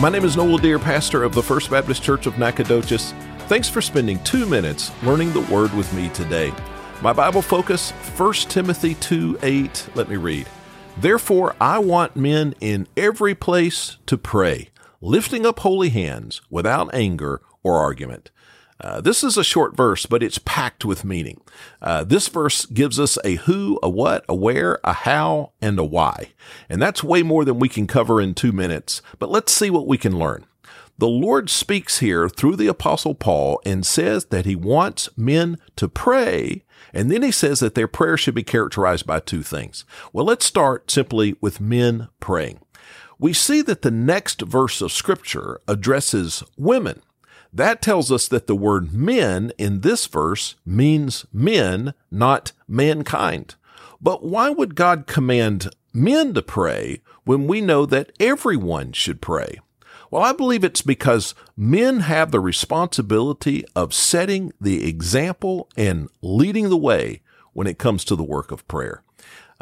My name is Noel Deer, pastor of the First Baptist Church of Nacogdoches. Thanks for spending two minutes learning the Word with me today. My Bible focus, 1 Timothy 2 8. Let me read. Therefore, I want men in every place to pray, lifting up holy hands without anger or argument. Uh, this is a short verse, but it's packed with meaning. Uh, this verse gives us a who, a what, a where, a how, and a why. And that's way more than we can cover in two minutes, but let's see what we can learn. The Lord speaks here through the Apostle Paul and says that he wants men to pray, and then he says that their prayer should be characterized by two things. Well, let's start simply with men praying. We see that the next verse of Scripture addresses women. That tells us that the word men in this verse means men, not mankind. But why would God command men to pray when we know that everyone should pray? Well, I believe it's because men have the responsibility of setting the example and leading the way when it comes to the work of prayer.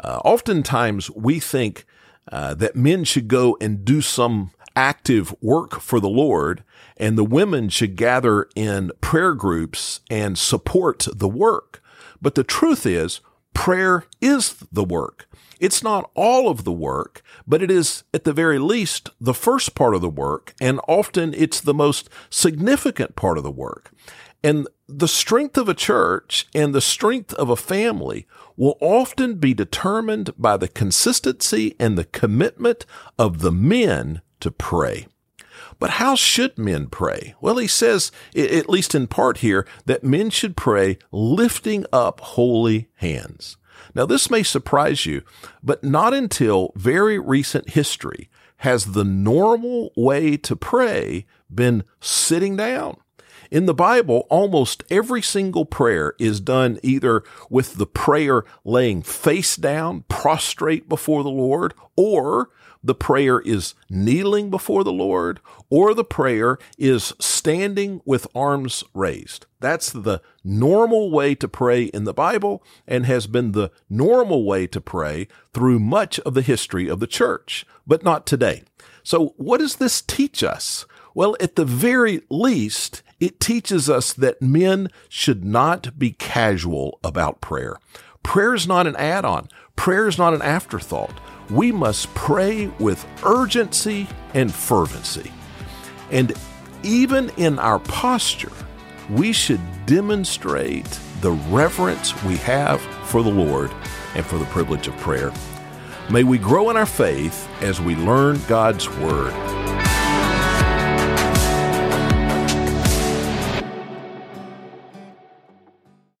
Uh, oftentimes we think uh, that men should go and do some active work for the Lord, and the women should gather in prayer groups and support the work. But the truth is, prayer is the work. It's not all of the work, but it is at the very least the first part of the work, and often it's the most significant part of the work. And the strength of a church and the strength of a family will often be determined by the consistency and the commitment of the men to pray. But how should men pray? Well, he says, at least in part here, that men should pray lifting up holy hands. Now, this may surprise you, but not until very recent history has the normal way to pray been sitting down. In the Bible, almost every single prayer is done either with the prayer laying face down, prostrate before the Lord, or the prayer is kneeling before the Lord or the prayer is standing with arms raised. That's the normal way to pray in the Bible and has been the normal way to pray through much of the history of the church, but not today. So what does this teach us? Well, at the very least, it teaches us that men should not be casual about prayer. Prayer is not an add on. Prayer is not an afterthought we must pray with urgency and fervency. And even in our posture, we should demonstrate the reverence we have for the Lord and for the privilege of prayer. May we grow in our faith as we learn God's Word.